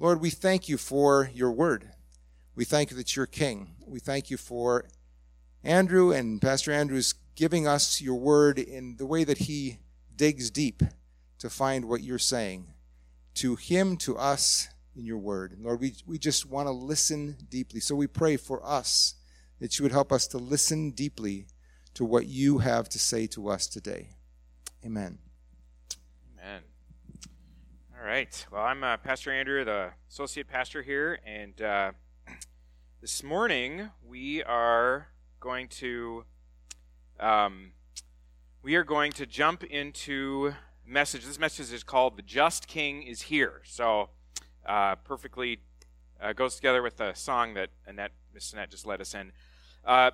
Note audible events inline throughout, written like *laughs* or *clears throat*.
Lord, we thank you for your word. We thank you that you're king. We thank you for Andrew and Pastor Andrews giving us your word in the way that he digs deep to find what you're saying to him, to us in your word. Lord, we, we just want to listen deeply. So we pray for us that you would help us to listen deeply to what you have to say to us today. Amen. Amen. All right. Well, I'm uh, Pastor Andrew, the associate pastor here, and uh, *clears throat* this morning we are going to um, we are going to jump into message. This message is called "The Just King is Here." So, uh, perfectly uh, goes together with the song that Annette, Miss Annette just led us in. Uh,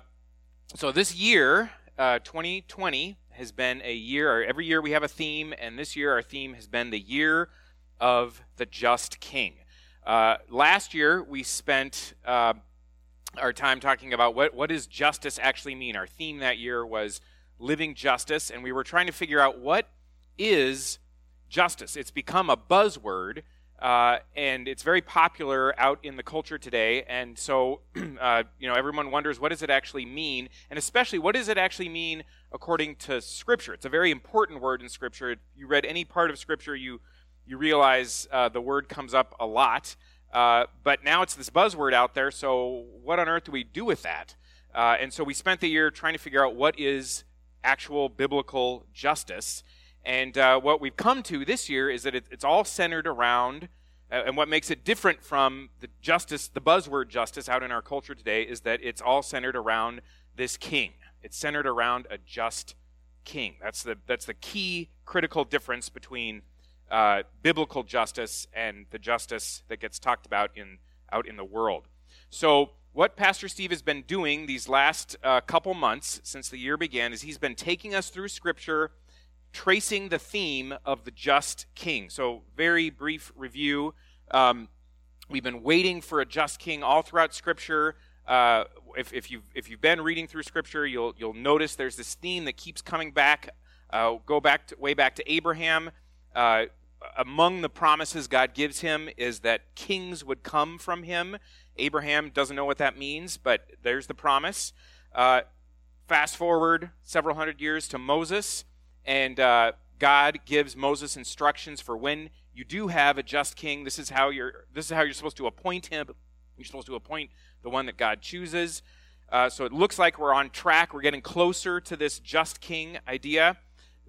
so this year, 2020, uh, has been a year. Every year we have a theme, and this year our theme has been the year of the just king. Uh, last year we spent uh, our time talking about what what does justice actually mean. Our theme that year was living justice, and we were trying to figure out what is justice. It's become a buzzword uh, and it's very popular out in the culture today. And so, *clears throat* uh, you know, everyone wonders what does it actually mean, and especially what does it actually mean according to Scripture. It's a very important word in Scripture. You read any part of Scripture, you you realize uh, the word comes up a lot. Uh, but now it's this buzzword out there. So, what on earth do we do with that? Uh, and so, we spent the year trying to figure out what is actual biblical justice. And uh, what we've come to this year is that it, it's all centered around, uh, and what makes it different from the justice, the buzzword justice out in our culture today, is that it's all centered around this king. It's centered around a just king. That's the, that's the key critical difference between uh, biblical justice and the justice that gets talked about in, out in the world. So, what Pastor Steve has been doing these last uh, couple months since the year began is he's been taking us through Scripture tracing the theme of the just king. So, very brief review. Um, we've been waiting for a just king all throughout Scripture. Uh, if, if, you've, if you've been reading through Scripture, you'll, you'll notice there's this theme that keeps coming back. Uh, go back to, way back to Abraham. Uh, among the promises God gives him is that kings would come from him. Abraham doesn't know what that means, but there's the promise. Uh, fast forward several hundred years to Moses and uh, God gives Moses instructions for when you do have a just king. This is how you're. This is how you're supposed to appoint him. You're supposed to appoint the one that God chooses. Uh, so it looks like we're on track. We're getting closer to this just king idea.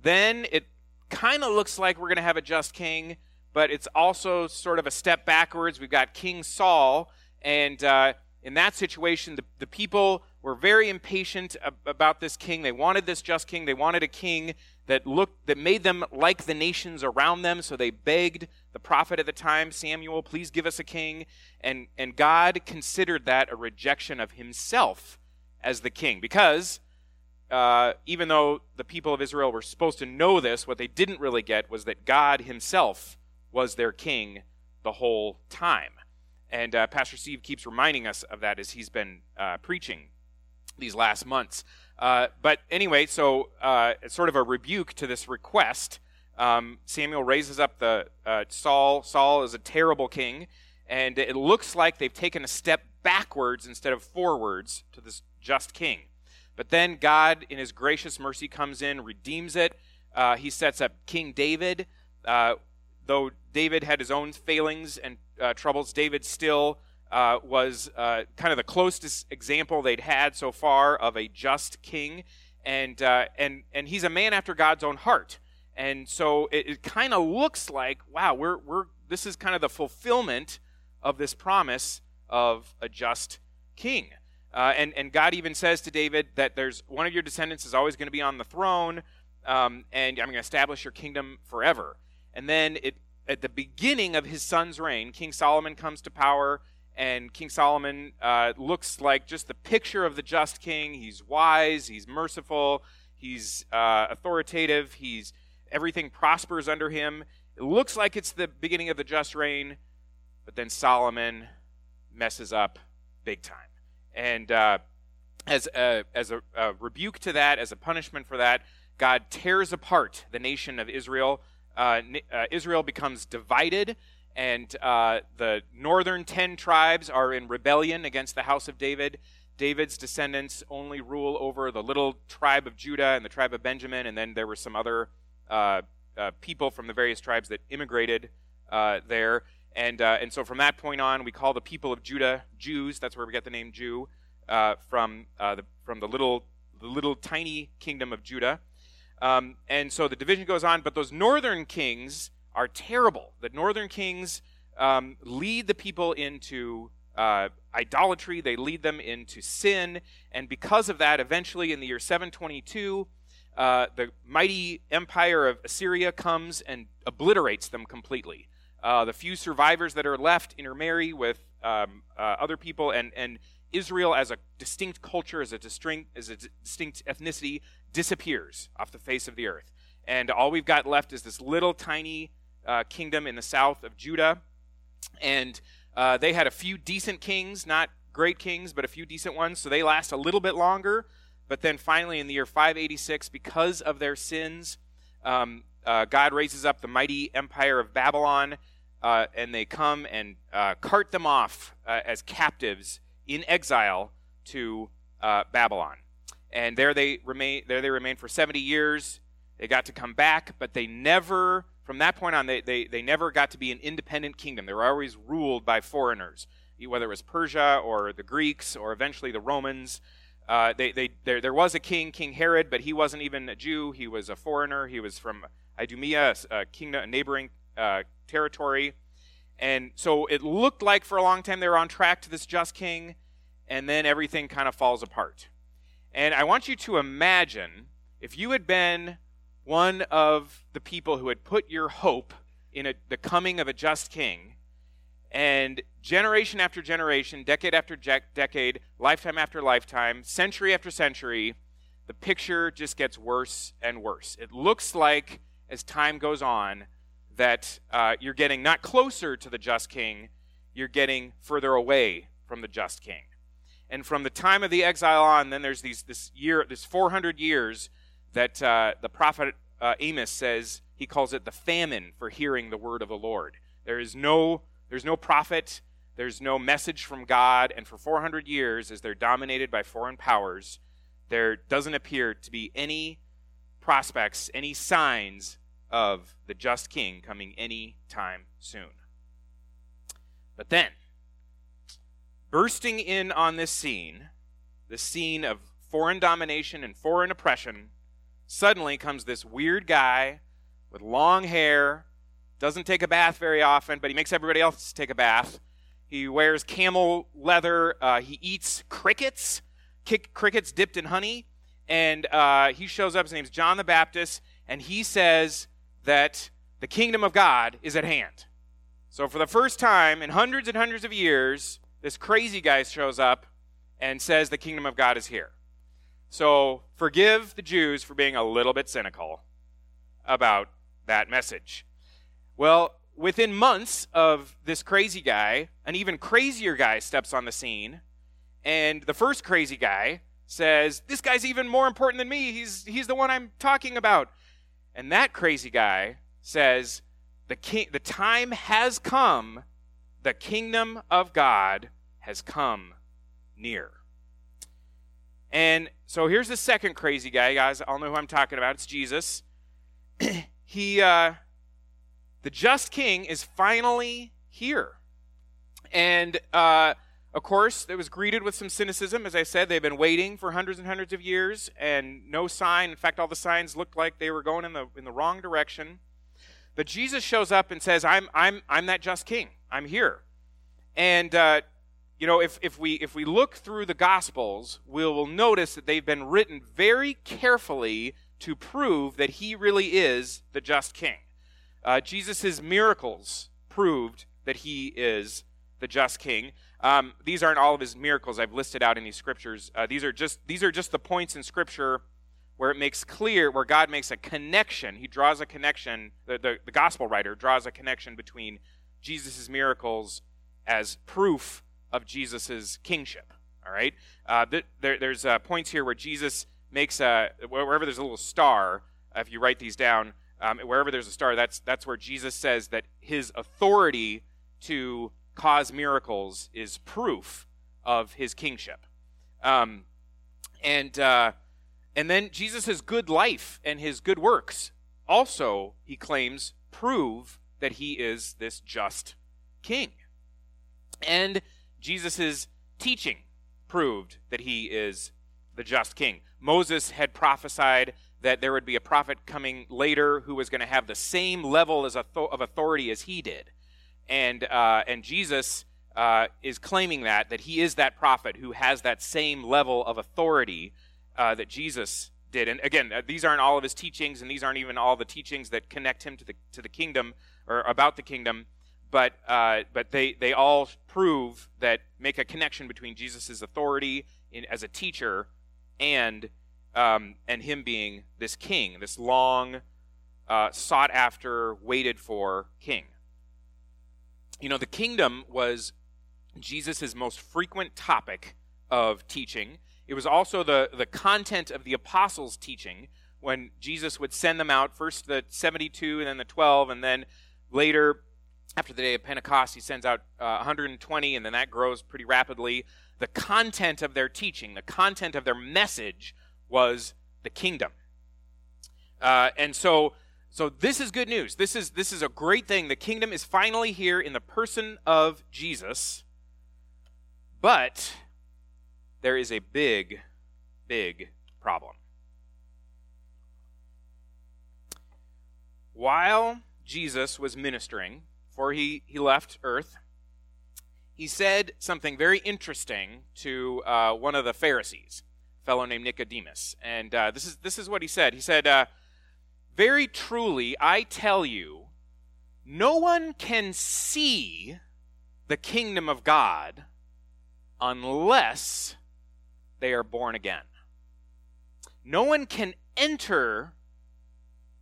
Then it kind of looks like we're going to have a just king, but it's also sort of a step backwards. We've got King Saul, and uh, in that situation, the, the people were very impatient about this king. They wanted this just king. They wanted a king that looked that made them like the nations around them. So they begged the prophet at the time, Samuel, please give us a king. And and God considered that a rejection of Himself as the king because. Uh, even though the people of Israel were supposed to know this, what they didn't really get was that God Himself was their king the whole time. And uh, Pastor Steve keeps reminding us of that as he's been uh, preaching these last months. Uh, but anyway, so uh, it's sort of a rebuke to this request. Um, Samuel raises up the Saul. Saul is a terrible king, and it looks like they've taken a step backwards instead of forwards to this just king. But then God, in His gracious mercy, comes in, redeems it. Uh, he sets up King David. Uh, though David had his own failings and uh, troubles, David still uh, was uh, kind of the closest example they'd had so far of a just king, and uh, and and he's a man after God's own heart. And so it, it kind of looks like, wow, we're we're this is kind of the fulfillment of this promise of a just king. Uh, and and God even says to David that there's one of your descendants is always going to be on the throne, um, and I'm going to establish your kingdom forever. And then it at the beginning of his son's reign, King Solomon comes to power and King Solomon uh, looks like just the picture of the just king. He's wise, he's merciful, he's uh, authoritative, he's everything prospers under him. It looks like it's the beginning of the just reign, but then Solomon messes up big time. And uh, as a, as a, a rebuke to that, as a punishment for that, God tears apart the nation of Israel. Uh, uh, Israel becomes divided and uh, the northern ten tribes are in rebellion against the house of David. David's descendants only rule over the little tribe of Judah and the tribe of Benjamin, and then there were some other uh, uh, people from the various tribes that immigrated uh, there. And, uh, and so from that point on, we call the people of Judah Jews. That's where we get the name Jew uh, from, uh, the, from the, little, the little tiny kingdom of Judah. Um, and so the division goes on, but those northern kings are terrible. The northern kings um, lead the people into uh, idolatry, they lead them into sin, and because of that, eventually in the year 722, uh, the mighty empire of Assyria comes and obliterates them completely. Uh, the few survivors that are left intermarry with um, uh, other people, and, and Israel as a distinct culture, as a distinct, as a distinct ethnicity, disappears off the face of the earth. And all we've got left is this little tiny uh, kingdom in the south of Judah. And uh, they had a few decent kings, not great kings, but a few decent ones, so they last a little bit longer. But then finally, in the year 586, because of their sins, um, uh, God raises up the mighty empire of Babylon, uh, and they come and uh, cart them off uh, as captives in exile to uh, Babylon. And there they remain. There they remain for 70 years. They got to come back, but they never, from that point on, they, they, they never got to be an independent kingdom. They were always ruled by foreigners, whether it was Persia or the Greeks or eventually the Romans. Uh, they, they, there, there was a king, King Herod, but he wasn't even a Jew. He was a foreigner. He was from Idumea, a, kingdom, a neighboring uh, territory. And so it looked like for a long time they were on track to this just king, and then everything kind of falls apart. And I want you to imagine if you had been one of the people who had put your hope in a, the coming of a just king, and generation after generation, decade after decade, lifetime after lifetime, century after century, the picture just gets worse and worse. It looks like, as time goes on, that uh, you're getting not closer to the just king, you're getting further away from the just king. And from the time of the exile on, then there's these this year, this 400 years that uh, the prophet uh, Amos says he calls it the famine for hearing the word of the Lord. There is no there's no prophet, there's no message from God, and for 400 years, as they're dominated by foreign powers, there doesn't appear to be any prospects, any signs of the just king coming any time soon. But then, bursting in on this scene, the scene of foreign domination and foreign oppression, suddenly comes this weird guy with long hair doesn't take a bath very often, but he makes everybody else take a bath. He wears camel leather. Uh, he eats crickets, crickets dipped in honey. And uh, he shows up. His name's John the Baptist. And he says that the kingdom of God is at hand. So, for the first time in hundreds and hundreds of years, this crazy guy shows up and says the kingdom of God is here. So, forgive the Jews for being a little bit cynical about that message. Well, within months of this crazy guy, an even crazier guy steps on the scene, and the first crazy guy says, This guy's even more important than me. He's, he's the one I'm talking about. And that crazy guy says, the, king, the time has come, the kingdom of God has come near. And so here's the second crazy guy, guys. I'll know who I'm talking about. It's Jesus. *clears throat* he, uh, the just king is finally here. And uh, of course, it was greeted with some cynicism. As I said, they've been waiting for hundreds and hundreds of years, and no sign. In fact, all the signs looked like they were going in the in the wrong direction. But Jesus shows up and says, "I'm I'm I'm that just king. I'm here." And uh, you know, if if we if we look through the Gospels, we'll, we'll notice that they've been written very carefully to prove that he really is the just king. Uh, Jesus' miracles proved that he is the just king. Um, these aren't all of his miracles I've listed out in these scriptures. Uh, these are just these are just the points in scripture where it makes clear where God makes a connection. He draws a connection. The, the, the gospel writer draws a connection between Jesus' miracles as proof of Jesus' kingship. All right. Uh, there, there's uh, points here where Jesus makes a wherever there's a little star. If you write these down, um, wherever there's a star, that's that's where Jesus says that his authority to cause miracles is proof of his kingship. Um, and uh, and then Jesus' good life and his good works also, he claims, prove that he is this just king. And Jesus' teaching proved that he is the just king. Moses had prophesied that there would be a prophet coming later who was going to have the same level as of authority as he did. And, uh, and Jesus uh, is claiming that, that he is that prophet who has that same level of authority uh, that Jesus did. And again, uh, these aren't all of his teachings, and these aren't even all the teachings that connect him to the, to the kingdom or about the kingdom. But, uh, but they, they all prove that make a connection between Jesus' authority in, as a teacher and, um, and him being this king, this long, uh, sought after, waited for king. You know, the kingdom was Jesus' most frequent topic of teaching. It was also the, the content of the apostles' teaching when Jesus would send them out, first the 72 and then the 12, and then later, after the day of Pentecost, he sends out uh, 120, and then that grows pretty rapidly. The content of their teaching, the content of their message was the kingdom. Uh, and so, so this is good news. This is, this is a great thing. The kingdom is finally here in the person of Jesus. But there is a big, big problem. While Jesus was ministering, before he, he left earth, he said something very interesting to uh, one of the Pharisees, fellow named Nicodemus. And uh, this, is, this is what he said. He said, uh, Very truly, I tell you, no one can see the kingdom of God unless they are born again. No one can enter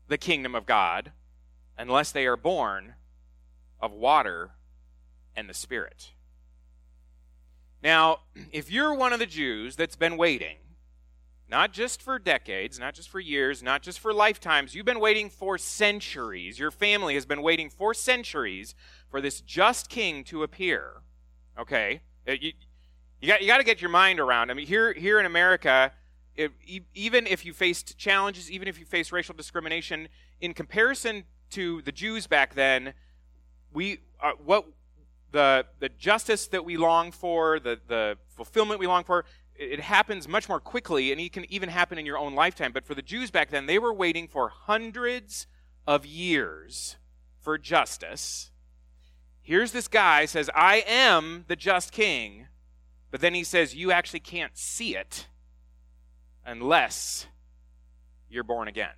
the kingdom of God unless they are born of water and the Spirit. Now, *clears throat* if you're one of the Jews that's been waiting, not just for decades, not just for years, not just for lifetimes, you've been waiting for centuries. Your family has been waiting for centuries for this just king to appear. Okay? Uh, you, you got, you got to get your mind around. I mean, here, here in America, if, even if you faced challenges, even if you faced racial discrimination, in comparison to the Jews back then, we uh, what the the justice that we long for, the the fulfillment we long for, it, happens much more quickly, and it can even happen in your own lifetime. But for the Jews back then, they were waiting for hundreds of years for justice. Here's this guy says, "I am the just king." But then he says, you actually can't see it unless you're born again.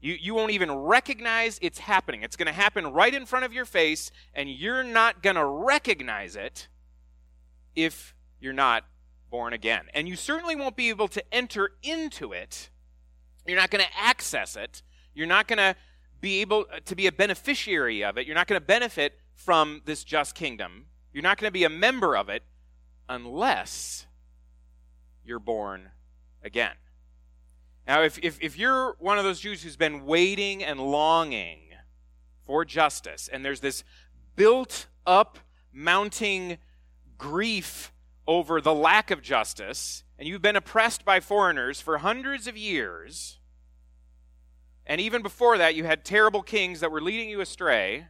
You, you won't even recognize it's happening. It's going to happen right in front of your face, and you're not going to recognize it if you're not born again. And you certainly won't be able to enter into it. You're not going to access it. You're not going to be able uh, to be a beneficiary of it. You're not going to benefit from this just kingdom. You're not going to be a member of it unless you're born again. Now, if, if, if you're one of those Jews who's been waiting and longing for justice, and there's this built up, mounting grief over the lack of justice, and you've been oppressed by foreigners for hundreds of years, and even before that, you had terrible kings that were leading you astray,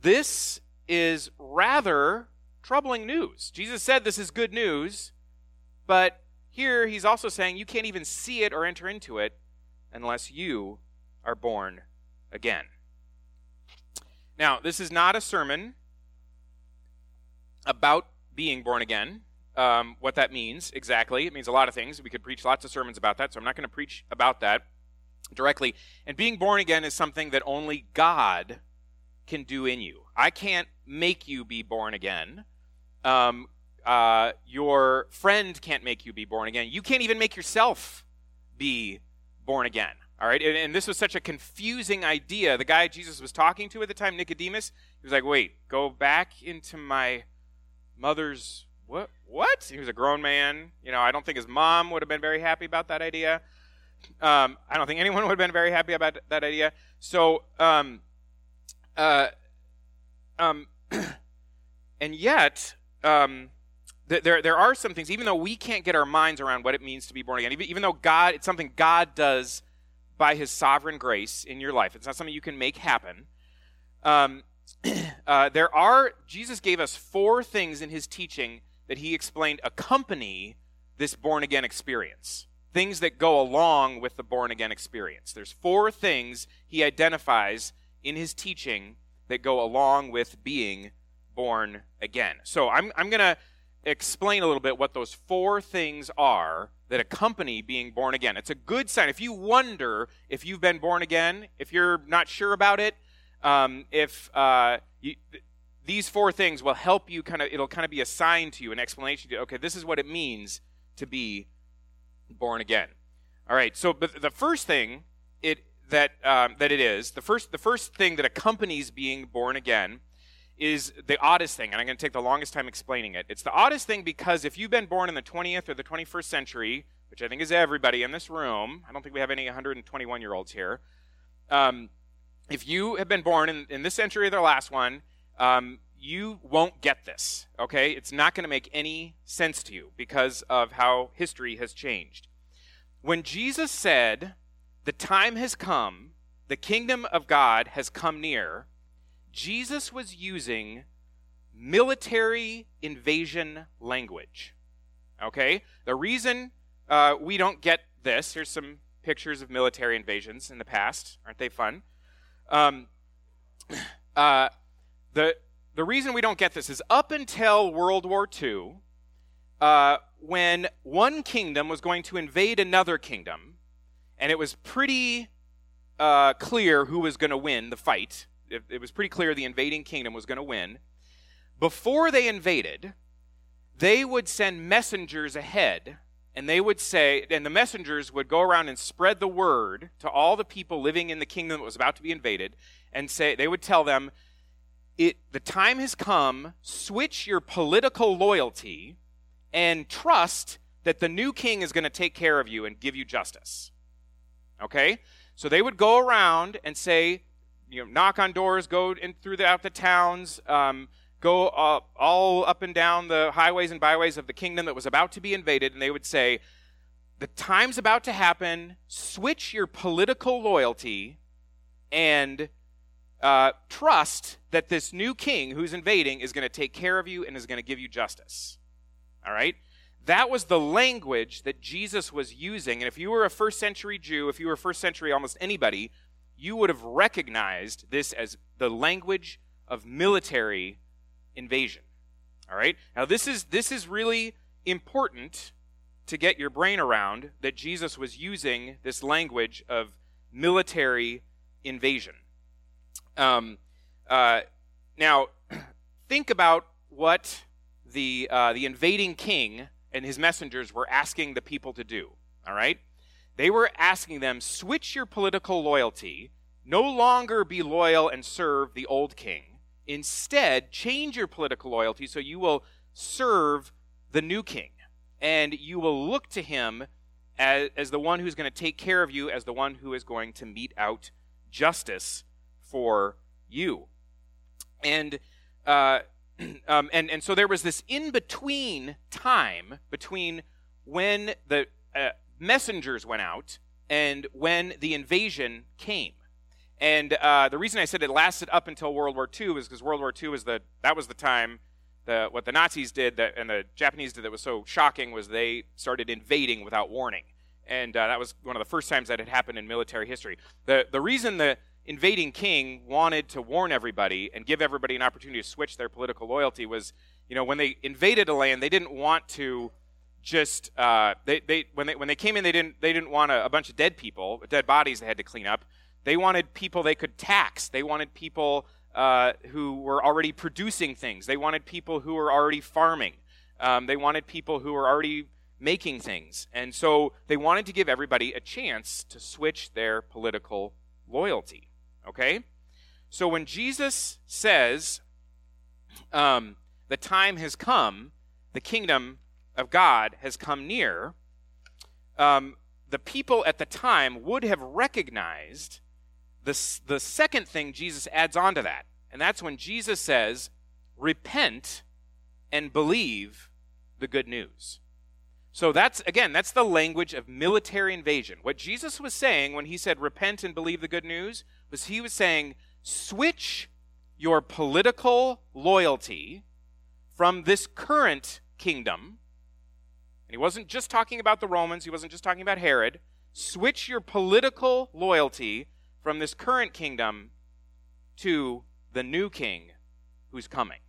this is rather troubling news. Jesus said this is good news, but here he's also saying you can't even see it or enter into it unless you are born again. Now, this is not a sermon about being born again. Um, what that means exactly. It means a lot of things. We could preach lots of sermons about that, so I'm not going to preach about that directly. And being born again is something that only God can do in you. I can't make you be born again um, uh, your friend can't make you be born again. You can't even make yourself be born again. All right, and, and, this was such a confusing idea. The guy Jesus was talking to at the time, Nicodemus, he was like, "Wait, go back into my mother's what? What?" He was a grown man. You know, I don't think his mom would have been very happy about that idea. um, I don't think anyone *laughs* would have been very happy about that idea. So, um, uh, um, *clears throat* and yet, um, th- there there are some things. Even though we can't get our minds around what it means to be born again, even, even though God, it's something God does by His sovereign grace in your life. It's not something you can make happen. Um, *clears throat* uh, there are Jesus gave us four things in His teaching that He explained accompany this born again experience things that go along with the born again experience. There's four things he identifies in his teaching that go along with being born again. So I'm, I'm going to explain a little bit what those four things are that accompany being born again. It's a good sign. If you wonder if you've been born again, if you're not sure about it, um, if uh, you, these four things will help you kind of, it'll kind of be a sign to you, an explanation to you, okay, this is what it means to be born again. All right. So, but the first thing it that um, that it is the first the first thing that accompanies being born again is the oddest thing, and I'm going to take the longest time explaining it. It's the oddest thing because if you've been born in the 20th or the 21st century, which I think is everybody in this room, I don't think we have any 121 year olds here. Um, if you have been born in, in this century or the last one, um, you won't get this, okay? It's not going to make any sense to you because of how history has changed. When Jesus said, The time has come, the kingdom of God has come near, Jesus was using military invasion language. Okay? The reason uh, we don't get this, here's some pictures of military invasions in the past. Aren't they fun? Um, *sighs* uh, the the reason we don't get this is up until World War II, uh, when one kingdom was going to invade another kingdom, and it was pretty uh, clear who was going to win the fight. It, it was pretty clear the invading kingdom was going to win. Before they invaded, they would send messengers ahead and they would say, and the messengers would go around and spread the word to all the people living in the kingdom that was about to be invaded, and say, they would tell them, it, the time has come, switch your political loyalty and trust that the new king is going to take care of you and give you justice. Okay? So they would go around and say, you know, knock on doors, go in throughout the towns, um, go uh, all up and down the highways and byways of the kingdom that was about to be invaded, and they would say, the time's about to happen, switch your political loyalty and uh, trust that this new king who's invading is going to take care of you and is going to give you justice. All right? That was the language that Jesus was using. And if you were a first century Jew, if you were first century almost anybody, you would have recognized this as the language of military invasion. All right? Now this is this is really important to get your brain around that Jesus was using this language of military invasion. Um, uh, now, *clears throat* think about what the uh, the invading king and his messengers were asking the people to do. All right, they were asking them switch your political loyalty, no longer be loyal and serve the old king. Instead, change your political loyalty so you will serve the new king, and you will look to him as, as the one who's going to take care of you, as the one who is going to mete out justice for you. And uh, *clears throat* um, and and so there was this in between time between when the uh, messengers went out and when the invasion came. And uh, the reason I said it lasted up until World War II is because World War II was the that was the time the what the Nazis did that, and the Japanese did that was so shocking was they started invading without warning, and uh, that was one of the first times that had happened in military history. the The reason the invading king wanted to warn everybody and give everybody an opportunity to switch their political loyalty was, you know, when they invaded a land, they didn't want to just uh, they, they when they when they came in, they didn't they didn't want a, a bunch of dead people, dead bodies they had to clean up. They wanted people they could tax. They wanted people uh, who were already producing things. They wanted people who were already farming. Um, they wanted people who were already making things. And so they wanted to give everybody a chance to switch their political loyalty. Okay? So when Jesus says, um, the time has come, the kingdom of God has come near, um, the people at the time would have recognized the, the second thing Jesus adds on to that. And that's when Jesus says, Repent and believe the good news. So that's, again, that's the language of military invasion. What Jesus was saying when he said, Repent and believe the good news, was he was saying, Switch your political loyalty from this current kingdom. And he wasn't just talking about the Romans, he wasn't just talking about Herod. Switch your political loyalty from this current kingdom to the new king who's coming.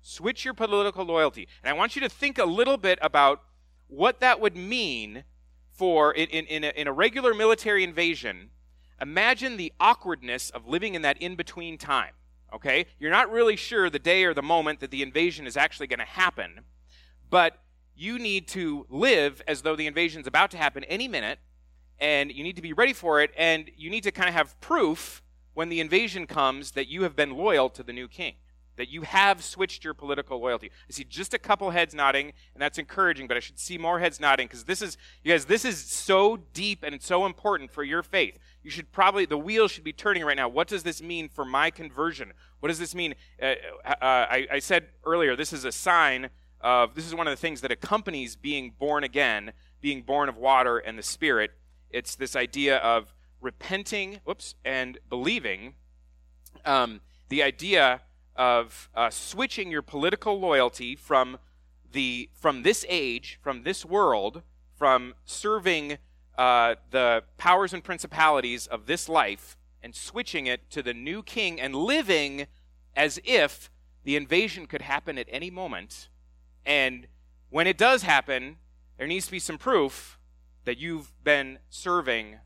Switch your political loyalty. And I want you to think a little bit about what that would mean for, in, in, in, a, in a regular military invasion. Imagine the awkwardness of living in that in between time. Okay? You're not really sure the day or the moment that the invasion is actually going to happen, but you need to live as though the invasion is about to happen any minute, and you need to be ready for it, and you need to kind of have proof when the invasion comes that you have been loyal to the new king, that you have switched your political loyalty. I see just a couple heads nodding, and that's encouraging, but I should see more heads nodding because this is, you guys, this is so deep and it's so important for your faith. You should probably, the wheel should be turning right now. What does this mean for my conversion? What does this mean? Uh, uh, I, I said earlier, this is a sign of, this is one of the things that accompanies being born again, being born of water and the Spirit. It's this idea of repenting, whoops, and believing, um, the idea of uh, switching your political loyalty from the from this age, from this world, from serving uh, the powers and principalities of this life, and switching it to the new king and living as if the invasion could happen at any moment. And when it does happen, there needs to be some proof that you've been serving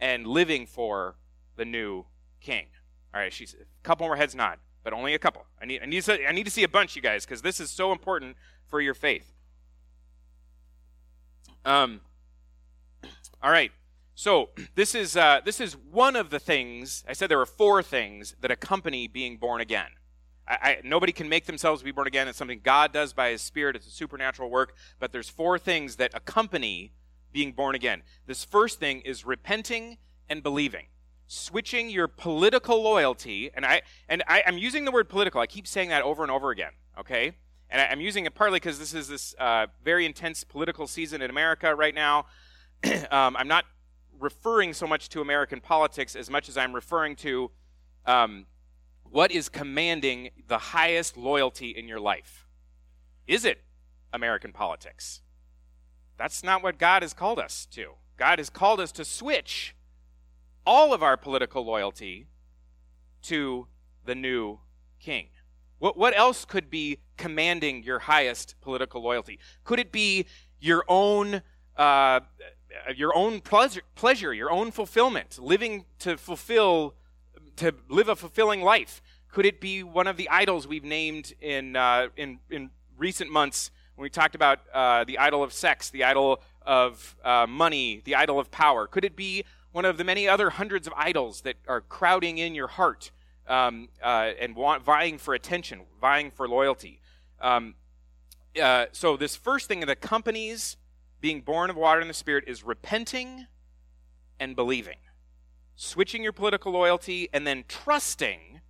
and living for the new king. All right, she's a couple more heads nod, but only a couple. I need, I need, to, I need to see a bunch, you guys, because this is so important for your faith. Um, all right, so this is uh, this is one of the things I said. There are four things that accompany being born again. I, I, nobody can make themselves be born again. It's something God does by His Spirit. It's a supernatural work. But there's four things that accompany being born again. This first thing is repenting and believing. Switching your political loyalty, and I and I, am using the word political. I keep saying that over and over again. Okay, and I, am using it partly because this is this uh, very intense political season in America right now. *clears throat* um, I'm not referring so much to American politics as much as I'm referring to um, what is commanding the highest loyalty in your life. Is it American politics? That's not what God has called us to. God has called us to switch all of our political loyalty to the new king. What, what else could be commanding your highest political loyalty? Could it be your own, uh, your own pleasure, pleasure, your own fulfillment, living to fulfill, to live a fulfilling life? Could it be one of the idols we've named in, uh, in, in recent months when we talked about uh, the idol of sex, the idol of uh, money, the idol of power? Could it be one of the many other hundreds of idols that are crowding in your heart um, uh, and want, vying for attention, vying for loyalty? Um, uh, so, this first thing that accompanies being born of water and the Spirit is repenting and believing, switching your political loyalty, and then trusting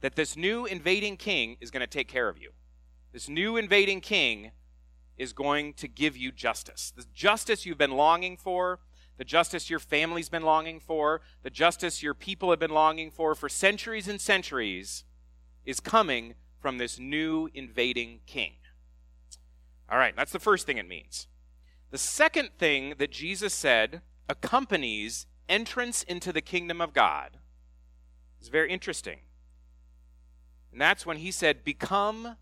that this new invading king is going to take care of you. This new invading king is going to give you justice. The justice you've been longing for, the justice your family's been longing for, the justice your people have been longing for for centuries and centuries is coming from this new invading king. All right, that's the first thing it means. The second thing that Jesus said accompanies entrance into the kingdom of God is very interesting. And that's when he said, Become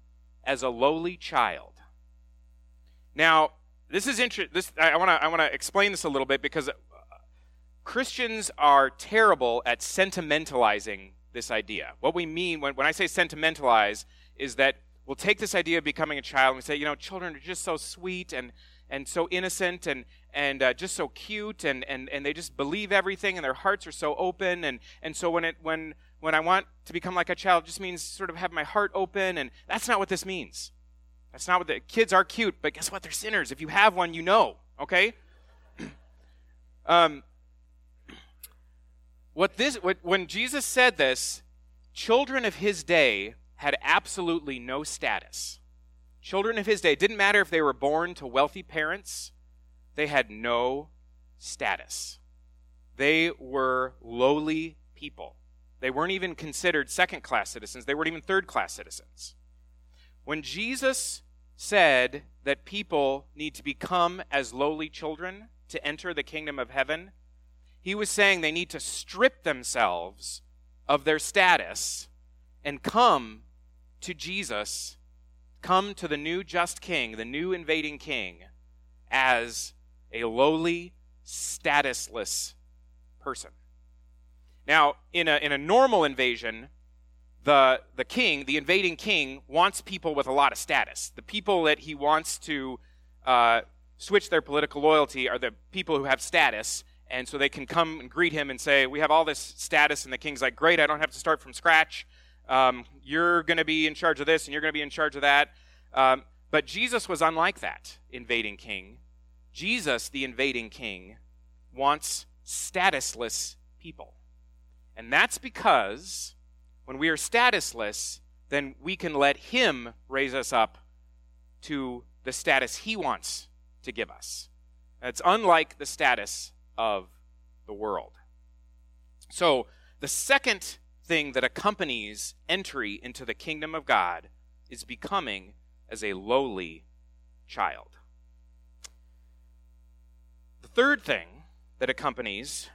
as a lowly child. Now, this is interesting. This I want to I want to explain this a little bit because uh, Christians are terrible at sentimentalizing this idea. What we mean when, when I say sentimentalize is that we'll take this idea of becoming a child and we say, you know, children are just so sweet and and so innocent and and uh, just so cute and, and and they just believe everything and their hearts are so open and and so when it when when I want to become like a child just means sort of have my heart open, and that's not what this means. That's not what the kids are cute, but guess what? They're sinners. If you have one, you know, okay? *clears throat* Um, what this, what, when Jesus said this, children of his day had absolutely no status. Children of his day, didn't matter if they were born to wealthy parents, they had no status. They were lowly people. They weren't even considered second class citizens, they weren't even third class citizens. When Jesus said that people need to become as lowly children to enter the kingdom of heaven, he was saying they need to strip themselves of their status and come to Jesus, come to the new just king, the new invading king, as a lowly, statusless person. Now, in a, in a normal invasion, the, the king, the invading king, wants people with a lot of status. The people that he wants to uh, switch their political loyalty are the people who have status, and so they can come and greet him and say, We have all this status. And the king's like, Great, I don't have to start from scratch. Um, you're going to be in charge of this, and you're going to be in charge of that. Um, but Jesus was unlike that invading king. Jesus, the invading king, wants statusless people. And that's because when we are statusless, then we can let Him raise us up to the status He wants to give us. It's unlike the status of the world. So, the second thing that accompanies entry into the kingdom of God is becoming as a lowly child. The third thing that accompanies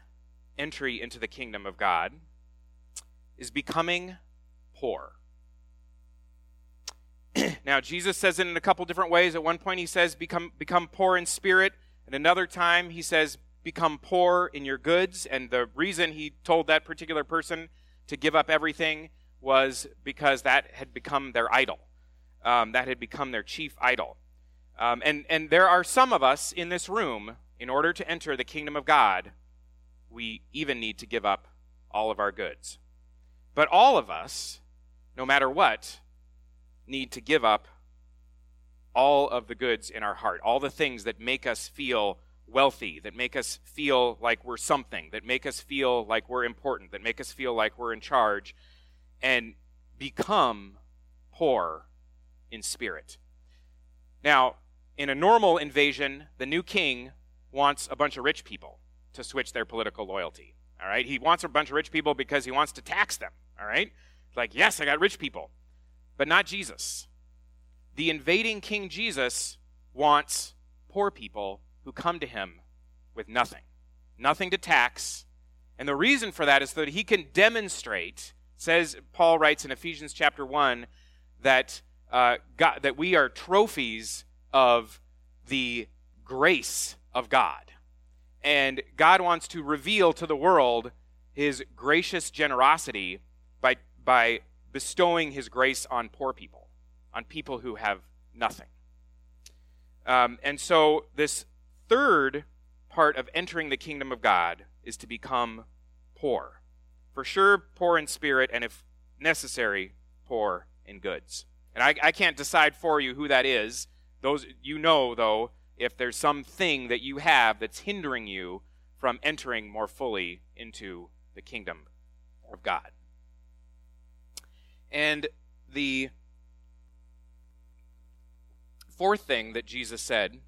entry into the kingdom of God is becoming poor. *clears throat* now, Jesus says it in a couple different ways. At one point, he says, become, become poor in spirit. At another time, he says, become poor in your goods. And the reason he told that particular person to give up everything was because that had become their idol. Um, that had become their chief idol. Um, and, and there are some of us in this room, in order to enter the kingdom of God, we even need to give up all of our goods. But all of us, no matter what, need to give up all of the goods in our heart, all the things that make us feel wealthy, that make us feel like we're something, that make us feel like we're important, that make us feel like we're in charge, and become poor in spirit. Now, in a normal invasion, the new king wants a bunch of rich people to switch their political loyalty. All right? He wants a bunch of rich people because he wants to tax them. All right? Like, yes, I got rich people, but not Jesus. The invading King Jesus wants poor people who come to him with nothing, nothing to tax. And the reason for that is that he can demonstrate, says Paul writes in Ephesians chapter 1, that, uh, God, that we are trophies of the grace of God. And God wants to reveal to the world his gracious generosity by, by bestowing his grace on poor people, on people who have nothing. Um, and so, this third part of entering the kingdom of God is to become poor. For sure, poor in spirit, and if necessary, poor in goods. And I, I can't decide for you who that is. Those you know, though, if there's something that you have that's hindering you from entering more fully into the kingdom of God. And the fourth thing that Jesus said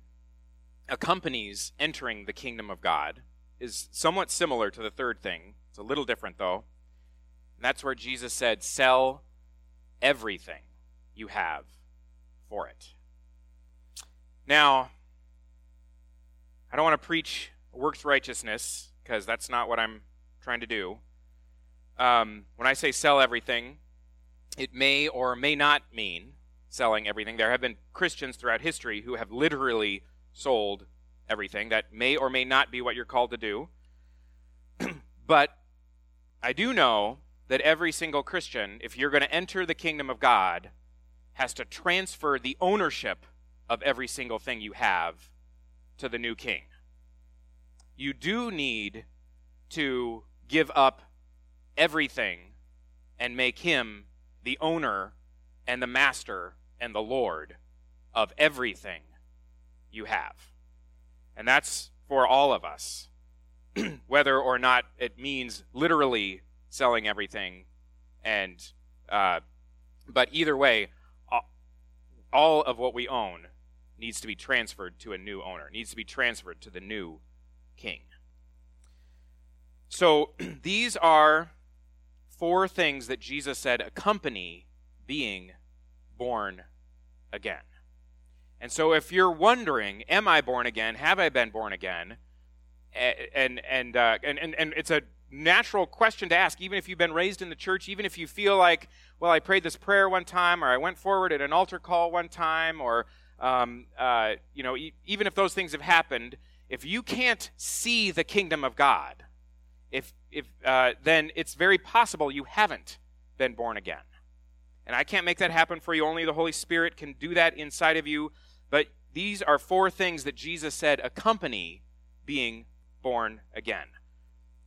accompanies entering the kingdom of God is somewhat similar to the third thing. It's a little different, though. And that's where Jesus said, Sell everything you have for it. Now, I don't want to preach works righteousness because that's not what I'm trying to do. Um, when I say sell everything, it may or may not mean selling everything. There have been Christians throughout history who have literally sold everything. That may or may not be what you're called to do. *clears throat* but I do know that every single Christian, if you're going to enter the kingdom of God, has to transfer the ownership of every single thing you have to the new king. You do need to give up everything and make him the owner and the master and the Lord of everything you have. And that's for all of us. *clears throat* whether or not it means literally selling everything and uh, but either way all of what we own needs to be transferred to a new owner needs to be transferred to the new king. So *clears throat* these are four things that jesus said accompany being born again. And so if you're wondering am i born again? Have i been born again? And and uh, and, and and it's a natural question to ask, even if you've been raised in the church, even if you feel like, well, I prayed this prayer one time, or I went forward at an altar call one time, or um, uh, you know, e- even if those things have happened, if you can't see the kingdom of God, if if uh, then it's very possible you haven't been born again. And I can't make that happen for you. Only the Holy Spirit can do that inside of you. But these are four things that Jesus said accompany being born again.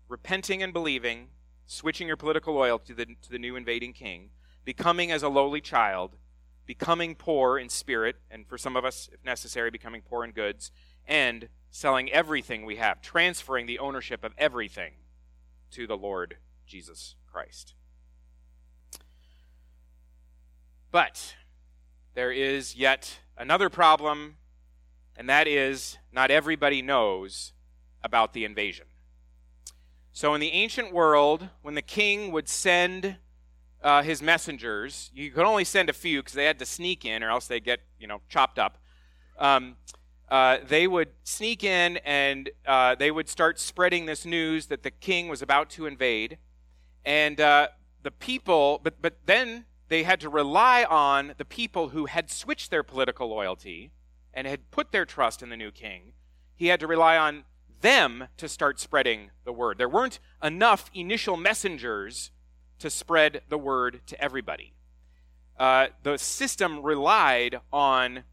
Repenting and believing, switching your political loyalty to the, to the new invading king, becoming as a lowly child, becoming poor in spirit, and for some of us, if necessary, becoming poor in goods, and selling everything we have, transferring the ownership of everything to the Lord Jesus Christ. But there is yet another problem, and that is not everybody knows about the invasion. So, in the ancient world, when the king would send uh, his messengers, you could only send a few because they had to sneak in, or else they'd get, you know, chopped up. Um, uh, they would sneak in and uh, they would start spreading this news that the king was about to invade. And uh, the people, but, but then they had to rely on the people who had switched their political loyalty and had put their trust in the new king. He had to rely on them to start spreading the word. There weren't enough initial messengers to spread the word to everybody. Uh, the system relied on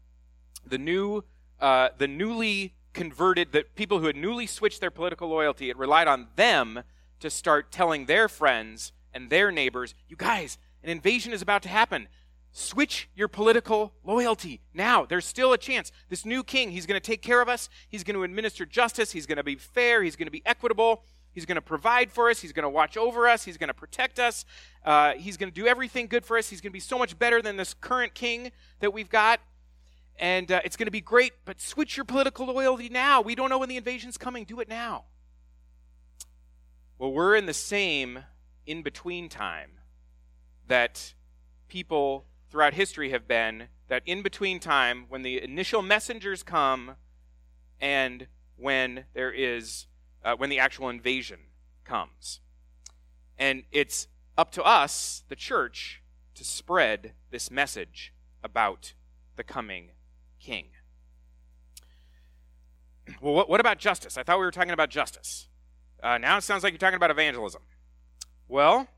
the new, uh, the newly converted, the people who had newly switched their political loyalty. It relied on them to start telling their friends and their neighbors, "You guys, an invasion is about to happen. Switch your political loyalty now. There's still a chance. This new king, he's going to take care of us. He's going to administer justice. He's going to be fair. He's going to be equitable. He's going to provide for us. He's going to watch over us. He's going to protect us. Uh, he's going to do everything good for us. He's going to be so much better than this current king that we've got. And uh, it's going to be great, but switch your political loyalty now. We don't know when the invasion's coming. Do it now. Well, we're in the same in between time that people throughout history have been that in between time, when the initial messengers come and when there is, uh, when the actual invasion comes. And it's up to us, the church, to spread this message about the coming king. Well, what, what about justice? I thought we were talking about justice. Uh, now it sounds like you're talking about evangelism. Well,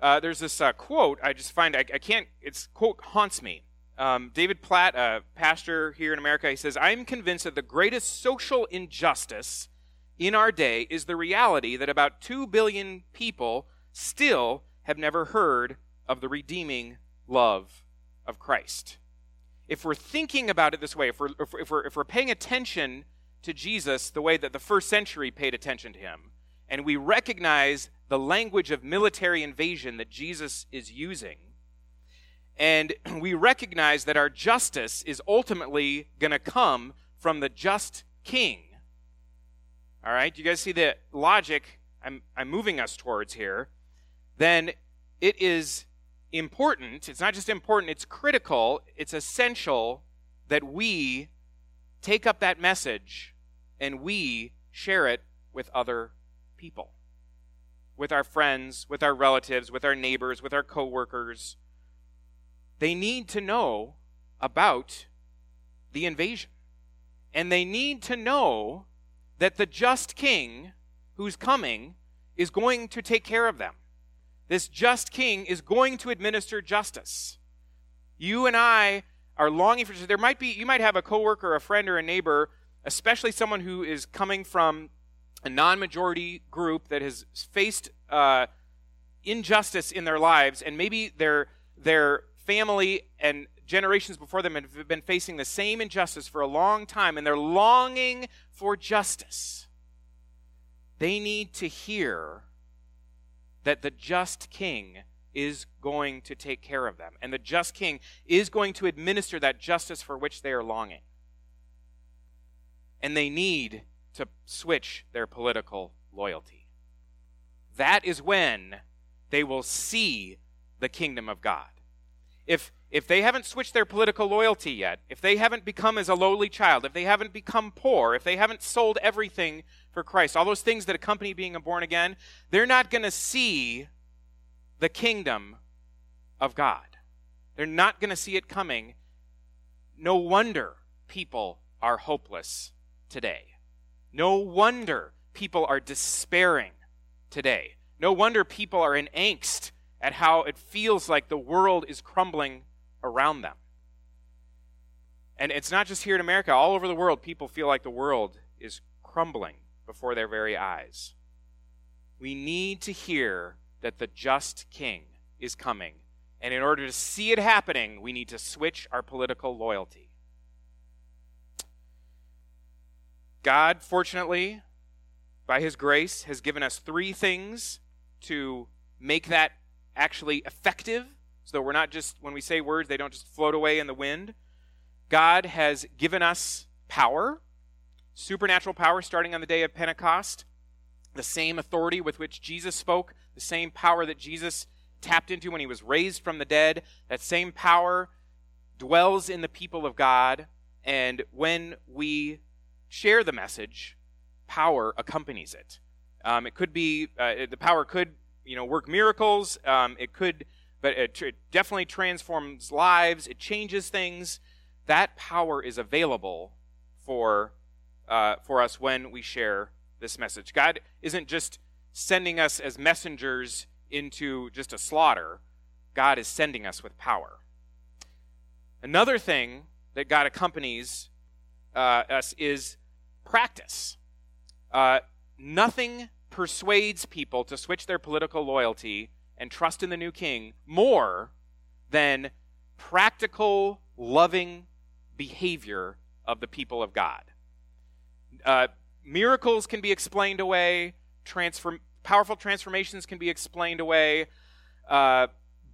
uh, there's this uh, quote I just find I, I, can't. It's quote haunts me. Um, David Platt, a pastor here in America, he says, "I'm convinced that the greatest social injustice in our day is the reality that about two billion people still have never heard of the redeeming love of Christ." If we're thinking about it this way, if we're, if we're, if we're paying attention to Jesus the way that the first century paid attention to him, and we recognize the language of military invasion that Jesus is using. And *clears throat* we recognize that our justice is ultimately going to come from the just king. All right, you guys see the logic I'm, I'm moving us towards here? Then it is important, it's not just important, it's critical, it's essential that we take up that message and we share it with other people with our friends, with our relatives, with our neighbors, with our coworkers. They need to know about the invasion. And they need to know that the just king who's coming is going to take care of them. This just king is going to administer justice. You and I are longing for there might be you might have a coworker, a friend or a neighbor, especially someone who is coming from a non majority group that has faced uh, injustice in their lives, and maybe their, their family and generations before them have been facing the same injustice for a long time, and they're longing for justice. they need to hear that the just king is going to take care of them, and the just king is going to administer that justice for which they are longing. And they need to switch their political loyalty. That is when they will see the kingdom of God. If if they haven't switched their political loyalty yet, if they haven't become as a lowly child, if they haven't become poor, if they haven't sold everything for Christ, all those things that accompany being a born again, they're not going to see the kingdom of God. They're not going to see it coming. No wonder people are hopeless today. No wonder people are despairing today. No wonder people are in angst at how it feels like the world is crumbling around them. And it's not just here in America, all over the world, people feel like the world is crumbling before their very eyes. We need to hear that the just king is coming. And in order to see it happening, we need to switch our political loyalty. God, fortunately, by his grace, has given us three things to make that actually effective so we're not just, when we say words, they don't just float away in the wind. God has given us power, supernatural power starting on the day of Pentecost, the same authority with which Jesus spoke, the same power that Jesus tapped into when he was raised from the dead. That same power dwells in the people of God. And when we share the message, power accompanies it. Um, it could be, uh, the power could, you know, work miracles. Um, it could but it, it definitely transforms lives, it changes things. That power is available for, uh, for us when we share this message. God isn't just sending us as messengers into just a slaughter, God is sending us with power. Another thing that God accompanies uh, us is practice. Uh, nothing persuades people to switch their political loyalty and trust in the new king more than practical, loving behavior of the people of God. Uh, miracles can be explained away, transform, powerful transformations can be explained away, uh,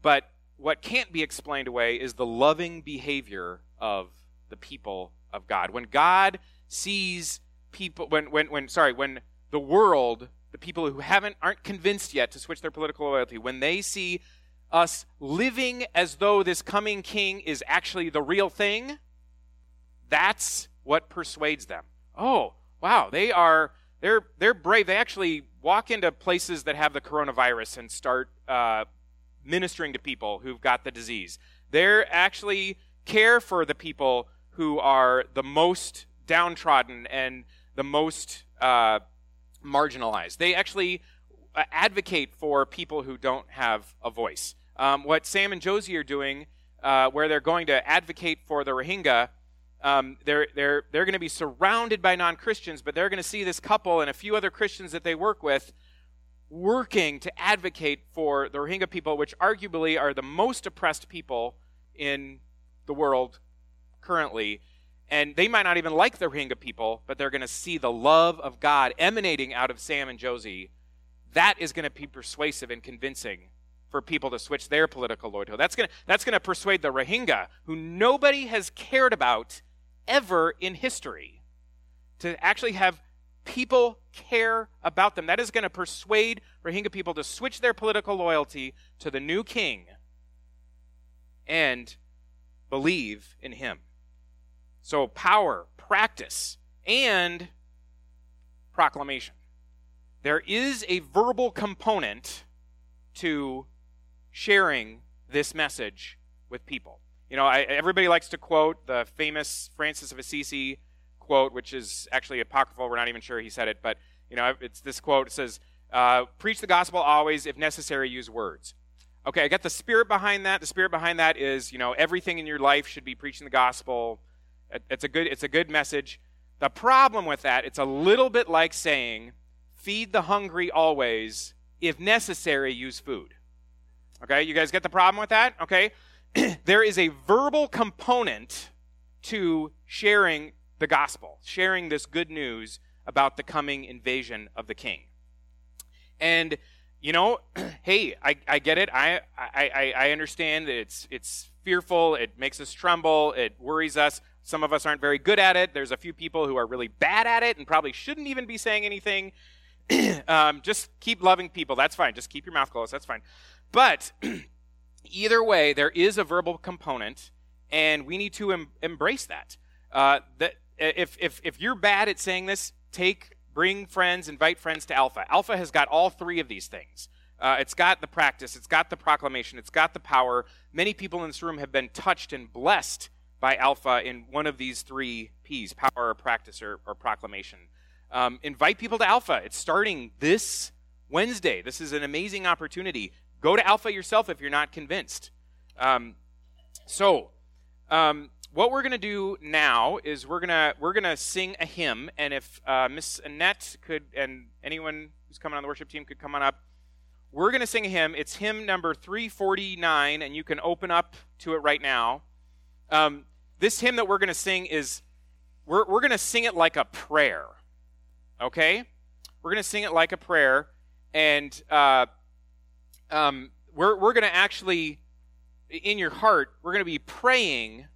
but what can't be explained away is the loving behavior of the people of God. When God sees people, when, when, when sorry, when the world the people who haven't aren't convinced yet to switch their political loyalty. When they see us living as though this coming king is actually the real thing that's what persuades them. Oh wow they are they're they're brave. They actually walk into places that have the coronavirus and start uh, ministering to people who've got the disease. They're actually care for the people who are the most downtrodden and the most uh, marginalized. They actually uh, advocate for people who don't have a voice. Um, what Sam and Josie are doing, uh, where they're going to advocate for the Rohingya, um, they're, they're, they're going to be surrounded by non Christians, but they're going to see this couple and a few other Christians that they work with working to advocate for the Rohingya people, which arguably are the most oppressed people in the world currently. And they might not even like the Rohingya people, but they're going to see the love of God emanating out of Sam and Josie. That is going to be persuasive and convincing for people to switch their political loyalty. That's going to, that's going to persuade the Rohingya, who nobody has cared about ever in history, to actually have people care about them. That is going to persuade Rohingya people to switch their political loyalty to the new king and believe in him. So, power, practice, and proclamation. There is a verbal component to sharing this message with people. You know, I, everybody likes to quote the famous Francis of Assisi quote, which is actually apocryphal. We're not even sure he said it, but you know, it's this quote. It says, uh, "Preach the gospel always, if necessary, use words." Okay, I got the spirit behind that. The spirit behind that is, you know, everything in your life should be preaching the gospel. It's a good, it's a good message. The problem with that, it's a little bit like saying, feed the hungry always. If necessary, use food. Okay, you guys get the problem with that? Okay. *clears throat* there is a verbal component to sharing the gospel, sharing this good news about the coming invasion of the king. And you know, *clears throat* hey, I, I get it. I, I, I understand that it's, it's fearful. It makes us tremble. It worries us. Some of us aren't very good at it. There's a few people who are really bad at it and probably shouldn't even be saying anything. *clears throat* um, just keep loving people. That's fine. Just keep your mouth closed. That's fine. But *clears throat* either way, there is a verbal component, and we need to em- embrace that. Uh, that if, if, if you're bad at saying this, take bring friends, invite friends to Alpha. Alpha has got all three of these things. Uh, it's got the practice, it's got the proclamation, it's got the power. Many people in this room have been touched and blessed by Alpha in one of these three P's power, practice, or, or proclamation. Um, invite people to Alpha. It's starting this Wednesday. This is an amazing opportunity. Go to Alpha yourself if you're not convinced. Um, so, um, what we're going to do now is we're going to we're going to sing a hymn and if uh, miss annette could and anyone who's coming on the worship team could come on up we're going to sing a hymn it's hymn number 349 and you can open up to it right now um, this hymn that we're going to sing is we're, we're going to sing it like a prayer okay we're going to sing it like a prayer and uh, um, we're, we're going to actually in your heart we're going to be praying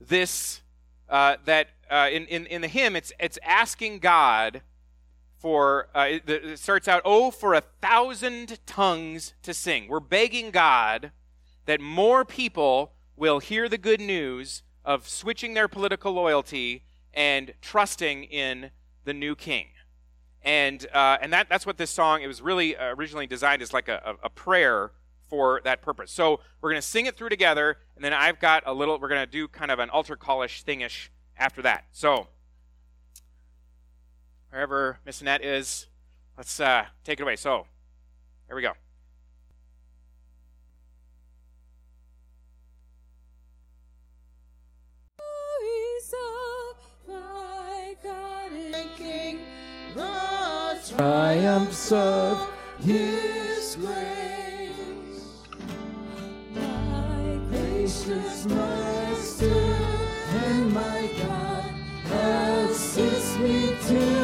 this uh, that uh, in, in, in the hymn it's it's asking God for uh, it, it starts out oh for a thousand tongues to sing. We're begging God that more people will hear the good news of switching their political loyalty and trusting in the new king. And, uh, and that, that's what this song, it was really uh, originally designed as like a, a prayer for that purpose. So we're going to sing it through together, and then I've got a little, we're going to do kind of an altar callish thingish after that. So wherever Miss Annette is, let's uh, take it away. So here we go. Triumphs of His grace. My gracious Master and my God, assist me to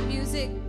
the music.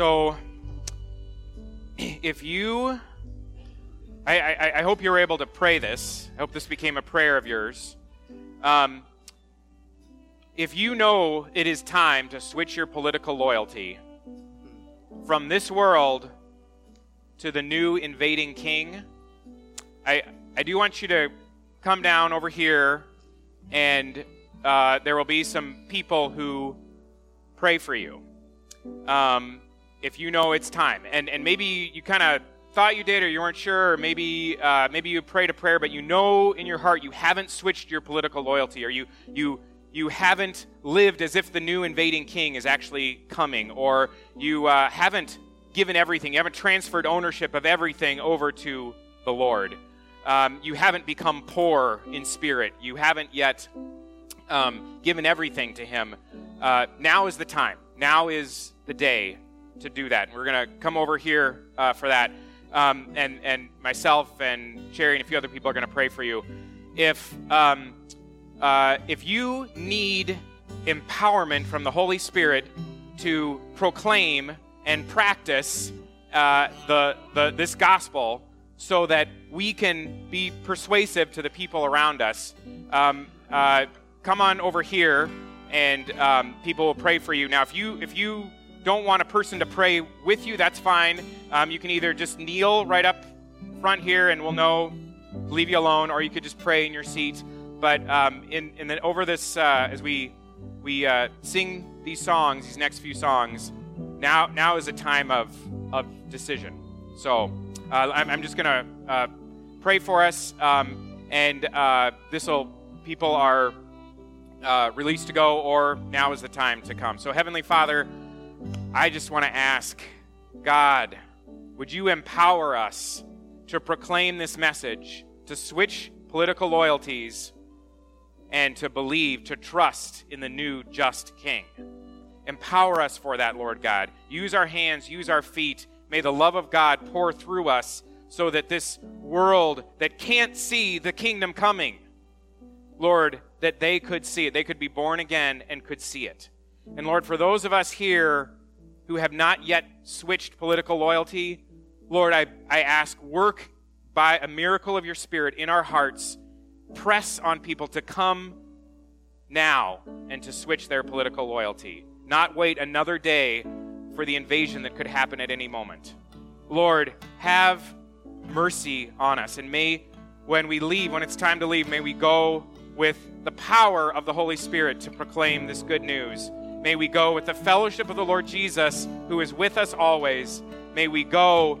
So, if you, I, I, I hope you were able to pray this. I hope this became a prayer of yours. Um, if you know it is time to switch your political loyalty from this world to the new invading king, I, I do want you to come down over here, and uh, there will be some people who pray for you. Um, if you know it's time, and and maybe you kind of thought you did, or you weren't sure, or maybe uh, maybe you prayed a prayer, but you know in your heart you haven't switched your political loyalty, or you you you haven't lived as if the new invading king is actually coming, or you uh, haven't given everything, you haven't transferred ownership of everything over to the Lord. Um, you haven't become poor in spirit. You haven't yet um, given everything to Him. Uh, now is the time. Now is the day to do that. And we're going to come over here uh, for that. Um, and, and myself and Sherry and a few other people are going to pray for you. If, um, uh, if you need empowerment from the Holy Spirit to proclaim and practice uh, the, the, this gospel so that we can be persuasive to the people around us, um, uh, come on over here and um, people will pray for you. Now, if you, if you don't want a person to pray with you, that's fine. Um, you can either just kneel right up front here and we'll know, leave you alone, or you could just pray in your seat. But um, in, in the, over this, uh, as we, we uh, sing these songs, these next few songs, now, now is a time of, of decision. So uh, I'm, I'm just going to uh, pray for us, um, and uh, this will, people are uh, released to go, or now is the time to come. So, Heavenly Father, I just want to ask God, would you empower us to proclaim this message, to switch political loyalties, and to believe, to trust in the new just King? Empower us for that, Lord God. Use our hands, use our feet. May the love of God pour through us so that this world that can't see the kingdom coming, Lord, that they could see it. They could be born again and could see it. And Lord, for those of us here who have not yet switched political loyalty, Lord, I, I ask, work by a miracle of your Spirit in our hearts. Press on people to come now and to switch their political loyalty. Not wait another day for the invasion that could happen at any moment. Lord, have mercy on us. And may, when we leave, when it's time to leave, may we go with the power of the Holy Spirit to proclaim this good news. May we go with the fellowship of the Lord Jesus, who is with us always. May we go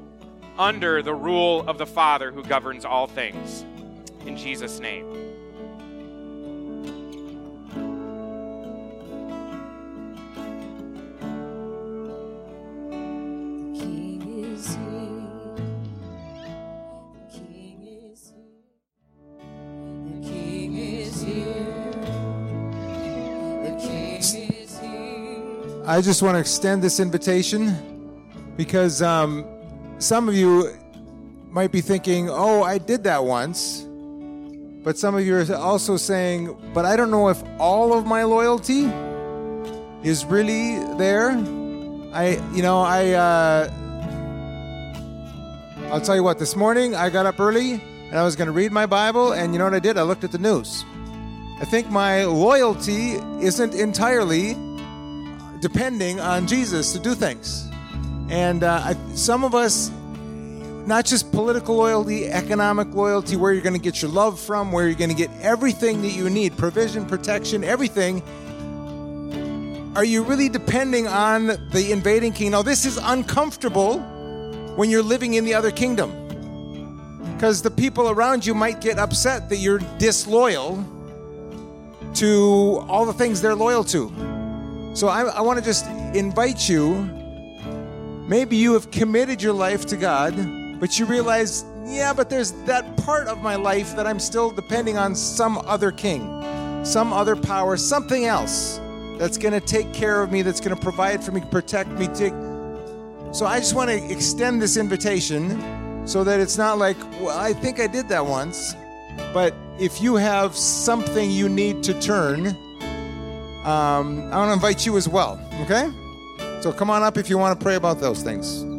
under the rule of the Father who governs all things. In Jesus' name. I just want to extend this invitation because um, some of you might be thinking, oh, I did that once. But some of you are also saying, but I don't know if all of my loyalty is really there. I, you know, I, uh, I'll tell you what, this morning I got up early and I was going to read my Bible, and you know what I did? I looked at the news. I think my loyalty isn't entirely depending on Jesus to do things. And uh, some of us, not just political loyalty, economic loyalty, where you're going to get your love from, where you're going to get everything that you need provision, protection, everything. Are you really depending on the invading king? Now, this is uncomfortable when you're living in the other kingdom because the people around you might get upset that you're disloyal to all the things they're loyal to. So I, I want to just invite you. Maybe you have committed your life to God, but you realize, yeah, but there's that part of my life that I'm still depending on some other king, some other power, something else that's going to take care of me, that's going to provide for me, protect me. Take. So I just want to extend this invitation so that it's not like, well, I think I did that once. But if you have something you need to turn, um, I want to invite you as well, okay? So come on up if you want to pray about those things.